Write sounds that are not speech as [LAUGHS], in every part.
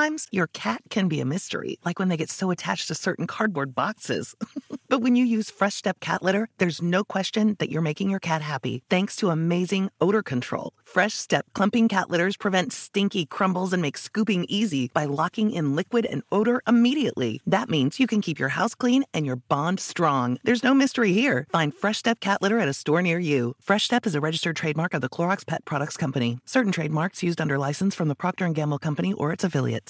Sometimes your cat can be a mystery, like when they get so attached to certain cardboard boxes. [LAUGHS] but when you use Fresh Step cat litter, there's no question that you're making your cat happy thanks to amazing odor control. Fresh Step clumping cat litters prevent stinky crumbles and make scooping easy by locking in liquid and odor immediately. That means you can keep your house clean and your bond strong. There's no mystery here. Find Fresh Step cat litter at a store near you. Fresh Step is a registered trademark of the Clorox Pet Products Company. Certain trademarks used under license from the Procter & Gamble Company or its affiliates.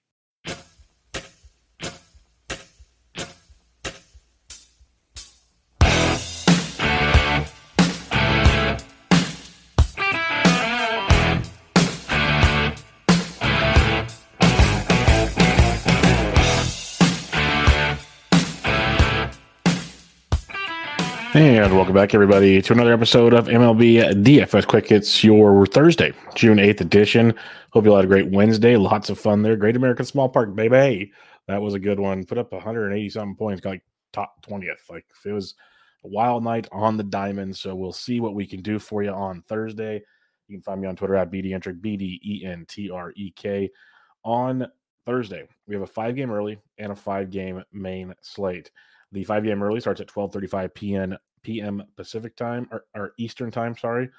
And welcome back, everybody, to another episode of MLB DFS Quick. It's your Thursday, June 8th edition. Hope you all had a great Wednesday. Lots of fun there. Great American Small Park, baby. That was a good one. Put up 180 something points, got like top 20th. Like it was a wild night on the diamond. So we'll see what we can do for you on Thursday. You can find me on Twitter at BDentrek, B D E N T R E K. On Thursday, we have a five game early and a five game main slate. The five game early starts at 12:35 p.m. p.m. Pacific time or, or, Eastern time, sorry,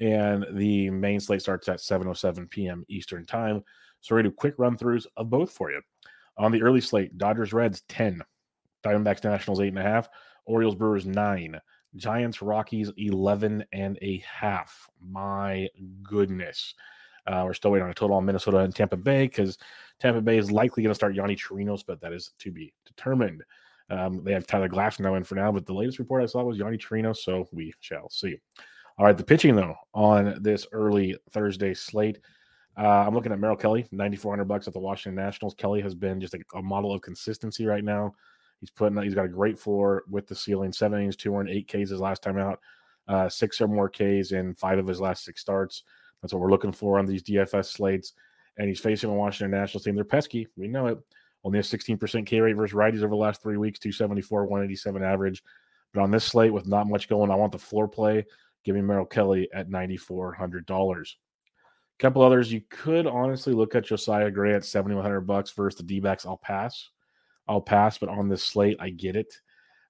and the main slate starts at 7:07 p.m. Eastern time. So we're gonna do quick run throughs of both for you. On the early slate, Dodgers Reds 10, Diamondbacks Nationals eight and a half, Orioles Brewers nine, Giants Rockies 11 and a half. My goodness. Uh, we're still waiting on a total on Minnesota and Tampa Bay because Tampa Bay is likely going to start Yonny Chirinos, but that is to be determined. Um, they have Tyler Glasnow in for now, but the latest report I saw was Yonny Chirinos, so we shall see. All right, the pitching though on this early Thursday slate. Uh, I'm looking at Merrill Kelly, 9,400 bucks at the Washington Nationals. Kelly has been just a, a, model of consistency right now. He's putting, he's got a great floor with the ceiling. Seven innings, two and eight Ks his last time out, uh, six or more Ks in five of his last six starts. That's what we're looking for on these DFS slates. And he's facing a Washington Nationals team. They're pesky. We know it. Only a 16% K rate versus righties over the last three weeks, 274, 187 average. But on this slate with not much going, I want the floor play. Give me Merrill Kelly at $9,400. A couple others you could honestly look at Josiah Gray at 7100 bucks versus the D-backs. I'll pass. I'll pass, but on this slate, I get it.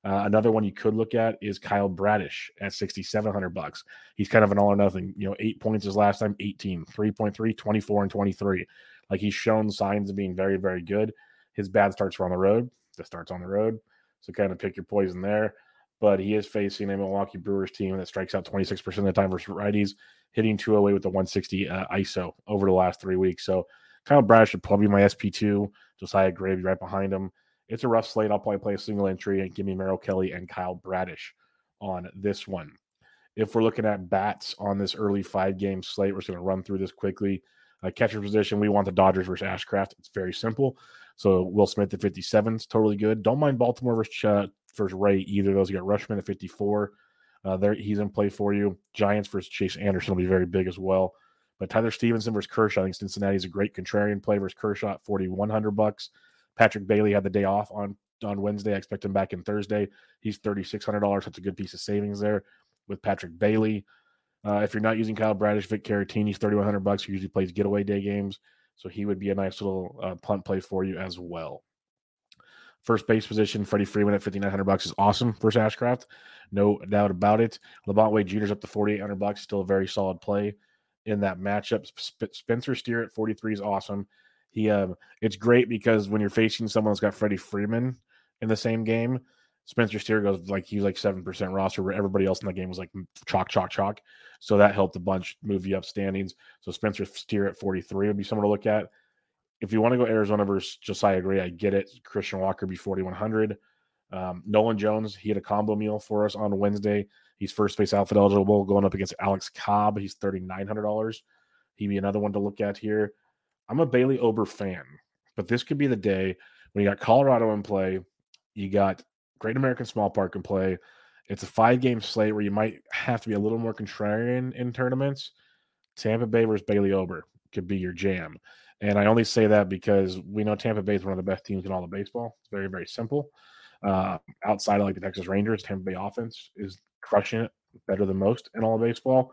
Uh, another one you could look at is Kyle Bradish at 6,700 bucks. He's kind of an all or nothing. You know, eight points his last time, 18, 3.3, 24, and 23. Like he's shown signs of being very, very good. His bad starts were on the road. The starts on the road. So kind of pick your poison there. But he is facing a Milwaukee Brewers team that strikes out 26% of the time versus righties, hitting 208 with the 160 uh, ISO over the last three weeks. So Kyle Bradish should probably be my SP2. Josiah Gray right behind him. It's a rough slate. I'll probably play a single entry and give me Merrill Kelly and Kyle Bradish on this one. If we're looking at bats on this early five game slate, we're just going to run through this quickly. Uh, catcher position, we want the Dodgers versus Ashcraft. It's very simple. So Will Smith at 57 is totally good. Don't mind Baltimore versus, uh, versus Rea either. Those you got Rutschman at 54. Uh, there he's in play for you. Giants versus Chase Anderson will be very big as well. But Tyler Stephenson versus Kershaw. I think Cincinnati is a great contrarian play versus Kershaw at 4100 bucks. Patrick Bailey had the day off on on Wednesday. I expect him back in Thursday. He's $3,600. That's a good piece of savings there with Patrick Bailey. Uh, if you're not using Kyle Bradish, Vic Caratini's 3,100 bucks. He usually plays getaway day games. So he would be a nice little uh, punt play for you as well. First base position, Freddie Freeman at 5,900 bucks is awesome versus Ashcraft. No doubt about it. LaMonte Wade Jr.'s up to 4,800 bucks. Still a very solid play in that matchup. Sp- Spencer Steer at 43 is awesome. He, um, it's great because when you're facing someone that's got Freddie Freeman in the same game, Spencer Steer goes like he's like seven percent roster, where everybody else in the game was like chalk, chalk, chalk. So that helped a bunch move you up standings. So Spencer Steer at 43 would be someone to look at. If you want to go Arizona versus Josiah Gray, I get it. Christian Walker be 4,100. Um, Nolan Jones, he had a combo meal for us on Wednesday. He's first base outfit eligible going up against Alex Cobb. He's $3,900. He'd be another one to look at here. I'm a Bailey Ober fan, but this could be the day when you got Colorado in play. You got Great American Small Park in play. It's a five game slate where you might have to be a little more contrarian in tournaments. Tampa Bay versus Bailey Ober could be your jam. And I only say that because we know Tampa Bay is one of the best teams in all of baseball. It's very, very simple. Uh, outside of like the Texas Rangers, Tampa Bay offense is crushing it better than most in all of baseball.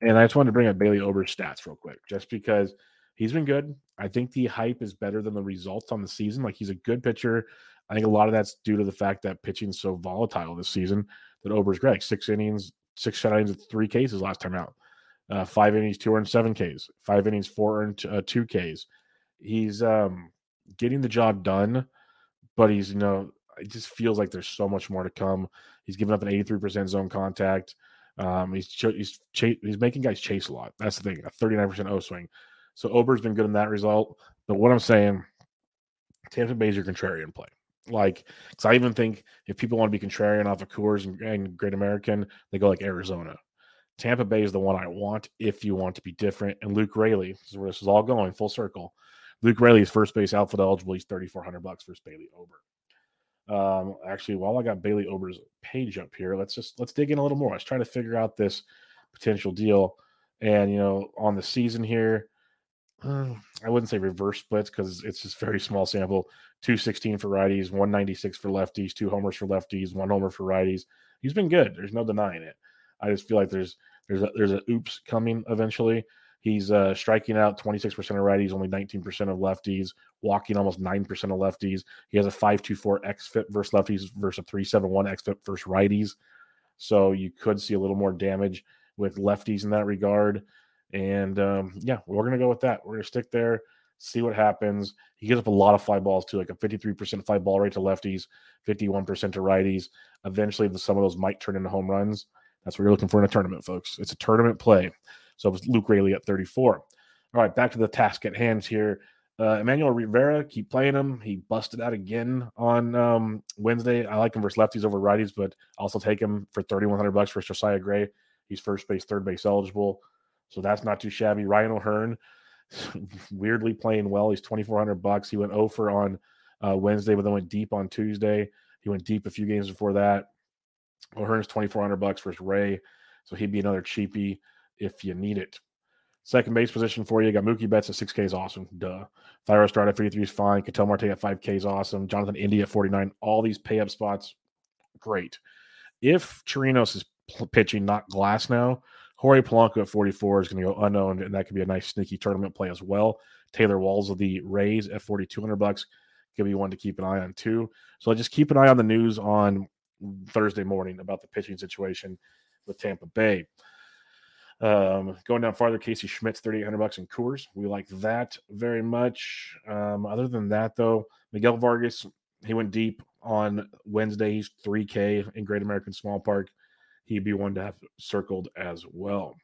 And I just wanted to bring up Bailey Ober's stats real quick, just because he's been good. I think the hype is better than the results on the season. Like he's a good pitcher. I think a lot of that's due to the fact that pitching's so volatile this season that Ober's great. Six innings, six shutouts, three cases last time out. Uh, five innings, two earned seven Ks. Five innings, four earned uh, two Ks. He's um, getting the job done, but he's you know it just feels like there's so much more to come. He's given up an 83% zone contact. Um, he's ch- he's ch- he's making guys chase a lot. That's the thing. A 39% O swing. So Ober's been good in that result. But what I'm saying, Tampa Bay's your contrarian play. Like, because I even think if people want to be contrarian off of Coors and, and Great American, they go like Arizona. Tampa Bay is the one I want if you want to be different. And Luke Raley, this is where this is all going full circle. Luke Raley is first base outfield eligible. He's 3,400 bucks versus Bailey Ober. Um, actually, while I got Bailey Ober's page up here, let's just let's dig in a little more. Let's try to figure out this potential deal. And you know, on the season here, [SIGHS] I wouldn't say reverse splits because it's just very [LAUGHS] small sample. 216 for righties, 196 for lefties, two homers for lefties, one homer for righties. He's been good. There's no denying it. I just feel like there's there's a, there's a oops coming eventually. He's uh, striking out 26% of righties, only 19% of lefties, walking almost 9% of lefties. He has a 5.24 xFIP versus lefties versus a 3.71 xFIP versus righties. So you could see a little more damage with lefties in that regard. And um, yeah, we're going to go with that. We're going to stick there, see what happens. He gives up a lot of fly balls too, like a 53% fly ball rate to lefties, 51% to righties. Eventually, some of those might turn into home runs. That's what you're looking for in a tournament, folks. It's a tournament play. So it was Luke Raley at 34. All right, back to the task at hand here. Uh, Emmanuel Rivera, keep playing him. He busted out again on um, Wednesday. I like him versus lefties over righties, but also take him for 3,100 bucks for Josiah Gray. He's first base, third base eligible. So that's not too shabby. Ryan O'Hearn, [LAUGHS] weirdly playing well. He's 2,400 bucks. He went over on uh, Wednesday, but then went deep on Tuesday. He went deep a few games before that. O'Hearn's 2,400 bucks versus Rea. So he'd be another cheapie if you need it. Second base position for you. got Mookie Betts at 6K is awesome. Duh. Thairo Estrada at 53 is fine. Ketel Marte at 5K is awesome. Jonathan India at 49. All these pay up spots, great. If Chirinos is pitching, not Glasnow, Jorge Polanco at 44 is going to go unknown, and that could be a nice sneaky tournament play as well. Taylor Walls of the Rays at 4,200 bucks could be one to keep an eye on too. So just keep an eye on the news on Thursday morning about the pitching situation with Tampa Bay. Um, going down farther, Casey Schmitt's 3,800 bucks in Coors. We like that very much. Um, other than that, though, Miguel Vargas, he went deep on Wednesday. He's 3K in Great American Small Park. He'd be one to have circled as well.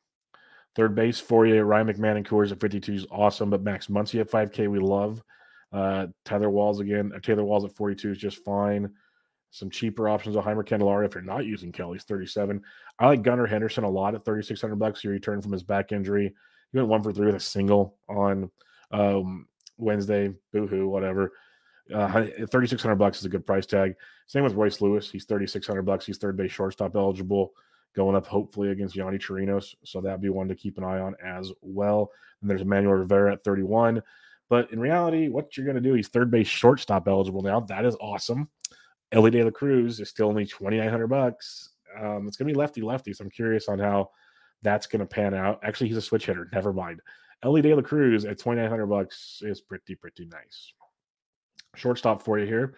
Third base you, Ryan McMahon and Coors at 52 is awesome, but Max Muncy at 5K we love. Uh, Tyler Walls again, uh, Taylor Walls at 42 is just fine. Some cheaper options of Jeimer Candelario if you're not using Kelly's 37. I like Gunnar Henderson a lot at 3,600 bucks. He returned from his back injury. He went one for three with a single on um, Wednesday. Boohoo, whatever. Uh, 3,600 bucks is a good price tag. Same with Royce Lewis. He's 3,600 bucks. He's third base shortstop eligible, going up hopefully against Yonny Chirinos. So that'd be one to keep an eye on as well. And there's Emmanuel Rivera at 31. But in reality, what you're going to do, he's third base shortstop eligible now. That is awesome. Elly De La Cruz is still only 2,900 bucks. Um, it's going to be lefty lefty. So I'm curious on how that's going to pan out. Actually, he's a switch hitter. Never mind. Elly De La Cruz at 2,900 bucks is pretty, pretty nice. Shortstop for you here.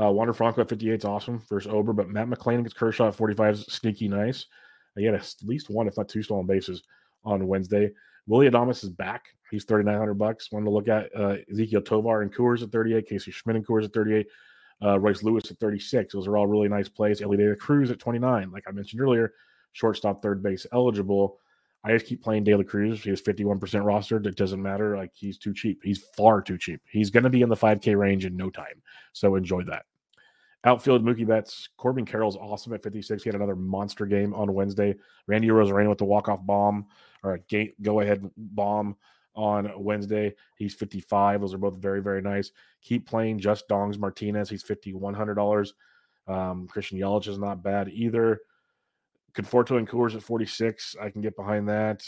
Uh, Wander Franco at 58 is awesome versus Ober, but Matt McLain against Kershaw at 45 is sneaky nice. He had at least one, if not two, stolen bases on Wednesday. Willy Adames is back. He's 3,900 bucks. One to look at uh, Ezequiel Tovar and Coors at 38, Casey Schmitt and Coors at 38 uh, Royce Lewis at 36. Those are all really nice plays. Elly De La Cruz at 29, like I mentioned earlier, shortstop, third base eligible. I just keep playing De La Cruz. He has 51% rostered. It doesn't matter. Like he's too cheap. He's far too cheap. He's going to be in the 5K range in no time. So enjoy that. Outfield Mookie Betts. Corbin Carroll's awesome at 56. He had another monster game on Wednesday. Randy Arozarena with the walk-off bomb or a go-ahead bomb on Wednesday. He's 55. Those are both very, very nice. Keep playing just Dongs Martinez. He's $5,100. Um, Christian Yelich is not bad either. Conforto and Coors at 46. I can get behind that.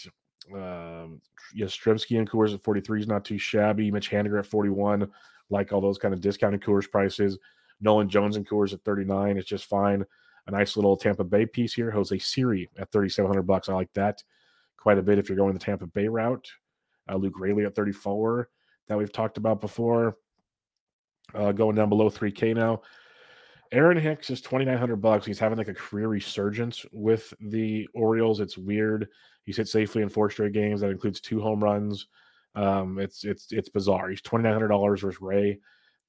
Um, Yastrzemski and Coors at 43 is not too shabby. Mitch Haniger at 41. Like all those kind of discounted Coors prices. Nolan Jones and Coors at 39 is just fine. A nice little Tampa Bay piece here. Jose Siri at 3,700 bucks. I like that quite a bit if you're going the Tampa Bay route uh, Luke Raley at 34 that we've talked about before. Uh, going down below 3K now. Aaron Hicks is 2,900 bucks. He's having like a career resurgence with the Orioles. It's weird. He's hit safely in four straight games. That includes two home runs. Um, it's it's it's bizarre. He's twenty nine hundred dollars versus Rea.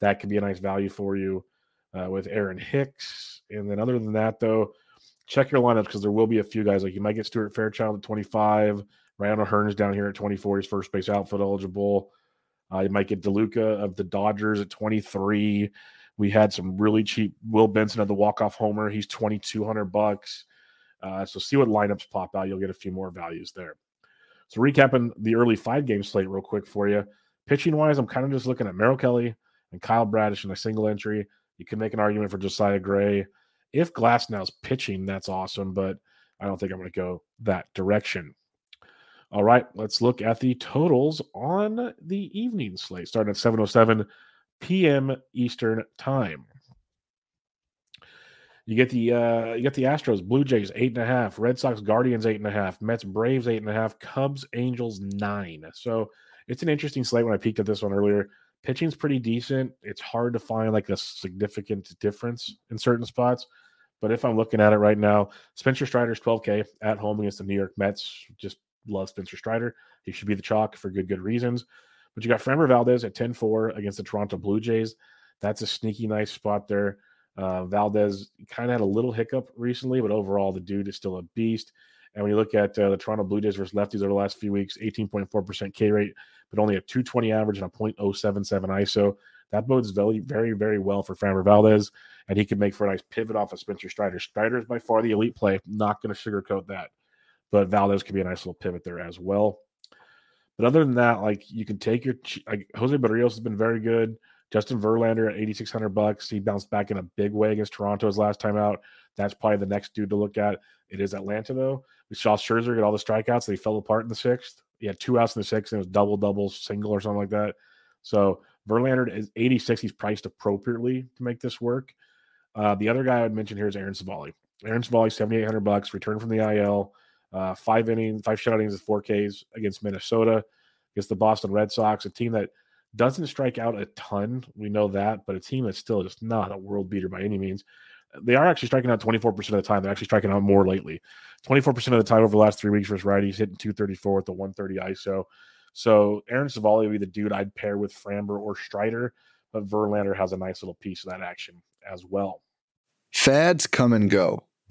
That could be a nice value for you uh, with Aaron Hicks. And then other than that, though, check your lineups because there will be a few guys like you might get Stuart Fairchild at twenty five. Ryan O'Hearn's down here at 24. He's first base outfield eligible. Uh, you might get DeLuca of the Dodgers at 23. We had some really cheap Will Benson of the walk-off homer. He's 2,200 bucks. Uh, so see what lineups pop out. You'll get a few more values there. So recapping the early five game slate real quick for you. Pitching wise, I'm kind of just looking at Merrill Kelly and Kyle Bradish in a single entry. You can make an argument for Josiah Gray. If Glasnow's pitching, that's awesome, but I don't think I'm going to go that direction. All right, let's look at the totals on the evening slate, starting at 7:07 p.m. Eastern Time. You get the uh, you get the Astros, Blue Jays eight and a half, Red Sox, Guardians eight and a half, Mets, Braves eight and a half, Cubs, Angels nine. So it's an interesting slate. When I peeked at this one earlier, pitching's pretty decent. It's hard to find like a significant difference in certain spots. But if I'm looking at it right now, Spencer Strider's 12K at home against the New York Mets, just love Spencer Strider. He should be the chalk for good, good reasons. But you got Framber Valdez at 10 4 against the Toronto Blue Jays. That's a sneaky, nice spot there. Uh, Valdez kind of had a little hiccup recently, but overall, the dude is still a beast. And when you look at uh, the Toronto Blue Jays versus lefties over the last few weeks, 18.4% K rate, but only a 220 average and a 0.077 ISO. That bodes very, very, very well for Framber Valdez, and he can make for a nice pivot off of Spencer Strider. Strider is by far the elite play. Not going to sugarcoat that. but Valdez could be a nice little pivot there as well. But other than that, like you can take your like Jose Berrios has been very good. Justin Verlander at 8600 bucks. He bounced back in a big way against Toronto his last time out. That's probably the next dude to look at. It is Atlanta though. We saw Scherzer get all the strikeouts. They fell apart in the sixth. He had two outs in the sixth, and it was double, double, single, or something like that. So Verlander is 86. He's priced appropriately to make this work. Uh, the other guy I would mention here is Aaron Civale. Aaron Civale, 7,800 bucks, returned from the IL, uh, five innings, five shutouts with four Ks against Minnesota, against the Boston Red Sox, a team that doesn't strike out a ton. We know that, but a team that's still just not a world beater by any means. They are actually striking out 24% of the time. They're actually striking out more lately. 24% of the time over the last three weeks versus righties, hitting 234 with the 130 ISO. So Aaron Civale would be the dude I'd pair with Framber or Strider, but Verlander has a nice little piece of that action as well. Fads come and go,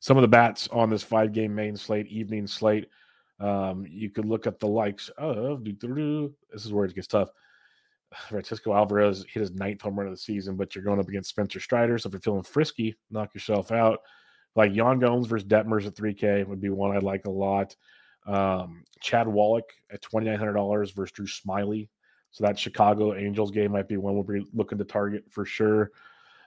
Some of the bats on this five game main slate, evening slate, um, you could look at the likes of this is where it gets tough. [SIGHS] Francisco Alvarez hit his ninth home run of the season, but you're going up against Spencer Strider. So if you're feeling frisky, knock yourself out. Like Yan Gomes versus Detmers at 3K would be one I'd like a lot. Um, Chad Wallach at $2,900 versus Drew Smyly. So that Chicago Angels game might be one we'll be looking to target for sure.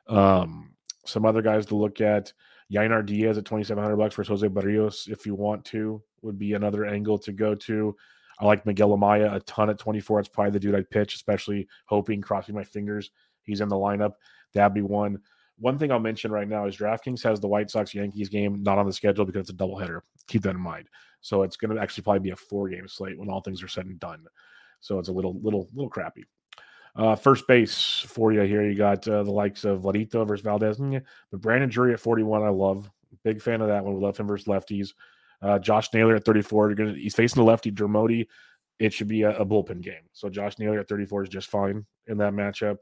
Um, some other guys to look at. Yainer Diaz at 2,700 bucks versus Jose Berrios, if you want to, would be another angle to go to. I like Miguel Amaya a ton at 24. It's probably the dude I'd pitch, especially hoping, crossing my fingers, he's in the lineup. That'd be one. One thing I'll mention right now is DraftKings has the White Sox Yankees game not on the schedule because it's a doubleheader. Keep that in mind. So it's going to actually probably be a four game slate when all things are said and done. So it's a little, little, little crappy. Uh, first base for you here, you got uh, the likes of Vladito versus Valdez, but Brandon Drury at 41, I love. Big fan of that one. We love him versus lefties. Uh, Josh Naylor at 34, gonna, he's facing the lefty Dermody. It should be a, a, bullpen game. So Josh Naylor at 34 is just fine in that matchup.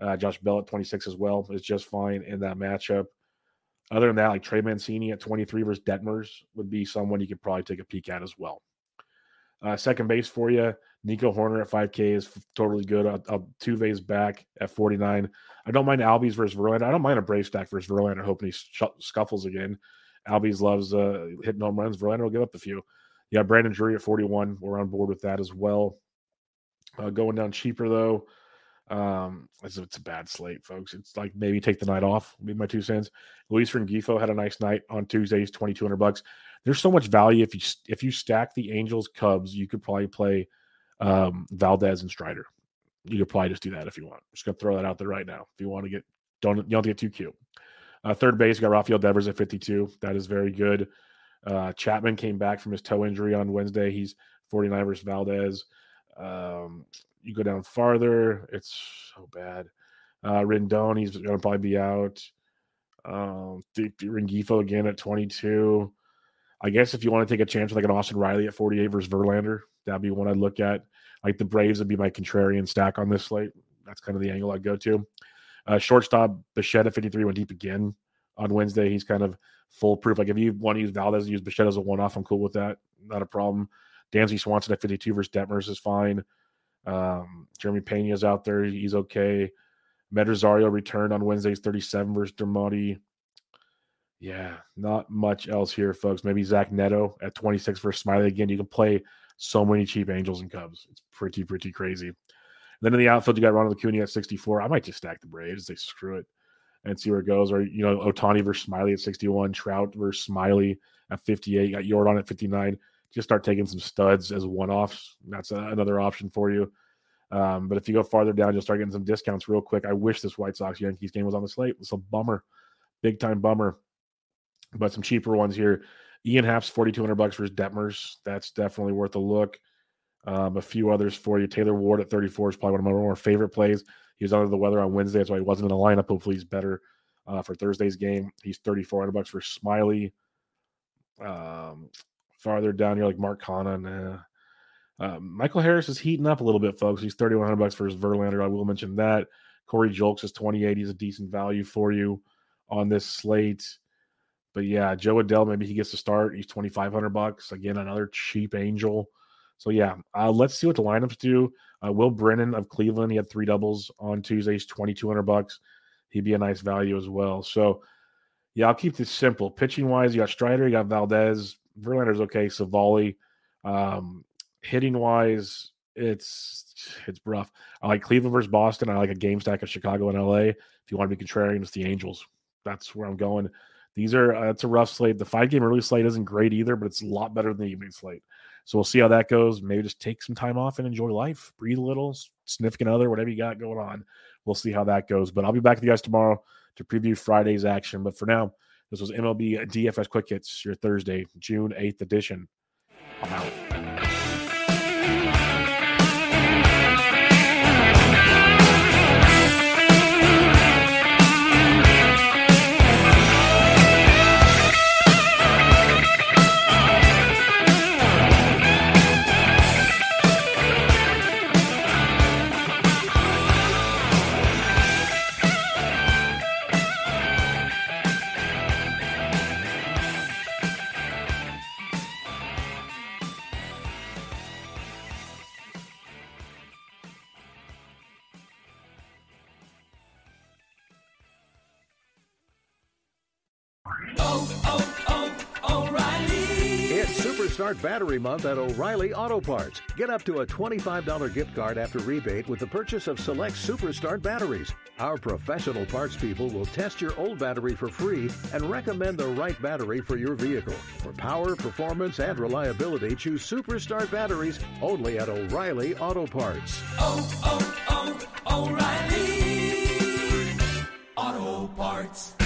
Uh, Josh Bell at 26 as well is just fine in that matchup. Other than that, like Trey Mancini at 23 versus Detmers would be someone you could probably take a peek at as well. Uh, second base for you, Nico Hoerner at 5K is totally good. Uh, uh, Tuve's back at 49. I don't mind Albies versus Verlander. I don't mind a Brave stack versus Verlander, hoping he sh- scuffles again. Albies loves uh, hitting home runs. Verlander will give up a few. Yeah, Brandon Drury at 41. We're on board with that as well. Uh, going down cheaper though. Um, it's, it's, a bad slate, folks. It's like maybe take the night off. Be my two cents. Luis Rengifo had a nice night on Tuesdays, twenty two hundred bucks. There's so much value if you if you stack the Angels Cubs, you could probably play um, Valdez and Strider. you could probably just do that if you want. Just gonna throw that out there right now. If you want to get don't you don't get too cute. Uh, third base, got Rafael Devers at 52. That is very good. Uh, Chapman came back from his toe injury on Wednesday. He's 49 versus Valdez. Um, you go down farther, it's so bad. Uh, Rendon, he's going to probably be out. Um, Rengifo again at 22. I guess if you want to take a chance with like an Austin Riley at 48 versus Verlander, that'd be one I'd look at. Like the Braves would be my contrarian stack on this slate. That's kind of the angle I'd go to. Uh, shortstop Bichette at 53 went deep again on Wednesday. He's kind of foolproof. Like if you want to use Valdez, use Bichette as a one off. I'm cool with that. Not a problem. Dansby Swanson at 52 versus Detmers is fine. Um, Jeremy Pena's out there. He's okay. Med Rosario returned on Wednesdays 37 versus Dermody. Yeah, not much else here, folks. Maybe Zach Neto at 26 versus Smyly again. You can play so many cheap Angels and Cubs. It's pretty, pretty crazy. then in the outfield, you got Ronald Acuna at 64. I might just stack the Braves. They screw it and see where it goes. Or, you know, Ohtani versus Smyly at 61, Trout versus Smyly at 58. You got Yordan at 59. Just start taking some studs as one offs. That's a, another option for you. Um, but if you go farther down, you'll start getting some discounts real quick. I wish this White Sox Yankees game was on the slate. It's a bummer, big time bummer. But some cheaper ones here. Ian Happ's 4200 bucks for his Detmers. That's definitely worth a look. Um, a few others for you. Taylor Ward at 34 is probably one of my more favorite plays. He was under the weather on Wednesday, that's why he wasn't in the lineup. Hopefully, he's better uh, for Thursday's game. He's 3400 bucks for Smyly. Um, farther down here, like Mark Canha. Um, Michael Harris is heating up a little bit, folks. He's 3100 bucks for his Verlander. I will mention that. Corey Julks is 28. He's a decent value for you on this slate. But yeah, Jo Adell, maybe he gets to start. He's 2500 bucks. Again, another cheap angel. So yeah, uh, let's see what the lineups do. Uh, Will Brennan of Cleveland, he had three doubles on Tuesdays, 2200 bucks. He'd be a nice value as well. So yeah, I'll keep this simple. Pitching wise, you got Strider, you got Valdez, Verlander's okay, Civale. Um, hitting wise, it's it's rough. I like Cleveland versus Boston. I like a game stack of Chicago and LA. If you want to be contrarian, it's the Angels. That's where I'm going. These are uh, it's a rough slate. The five game early slate isn't great either, but it's a lot better than the evening slate. So we'll see how that goes. Maybe just take some time off and enjoy life, breathe a little, significant other, whatever you got going on. We'll see how that goes. But I'll be back with you guys tomorrow to preview Friday's action. But for now, this was MLB DFS Quick Hits, your Thursday, June 8th edition. I'm out. Start Battery Month at O'Reilly Auto Parts. Get up to a $25 gift card after rebate with the purchase of select Superstart batteries. Our professional parts people will test your old battery for free and recommend the right battery for your vehicle. For power, performance, and reliability, choose Superstart batteries only at O'Reilly Auto Parts. Oh, oh, oh, O'Reilly Auto Parts.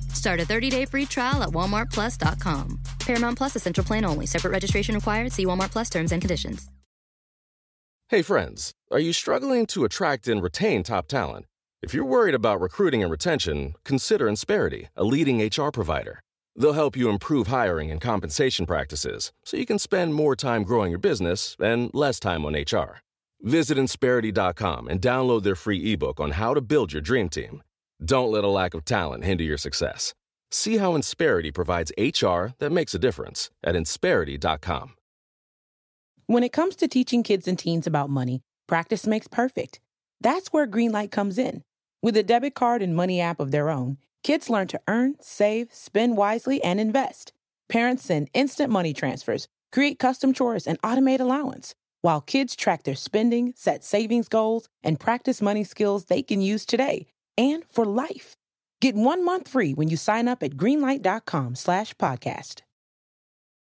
Start a 30-day free trial at walmartplus.com. Paramount Plus essential plan only. Separate registration required. See Walmart Plus terms and conditions. Hey friends, are you struggling to attract and retain top talent? If you're worried about recruiting and retention, consider Insperity, a leading HR provider. They'll help you improve hiring and compensation practices so you can spend more time growing your business and less time on HR. Visit Insperity.com and download their free ebook on how to build your dream team. Don't let a lack of talent hinder your success. See how Insperity provides HR that makes a difference at Insperity.com. When it comes to teaching kids and teens about money, practice makes perfect. That's where Greenlight comes in. With a debit card and money app of their own, kids learn to earn, save, spend wisely, and invest. Parents send instant money transfers, create custom chores, and automate allowance, while kids track their spending, set savings goals, and practice money skills they can use today and for life. Get one month free when you sign up at greenlight.com slash podcast.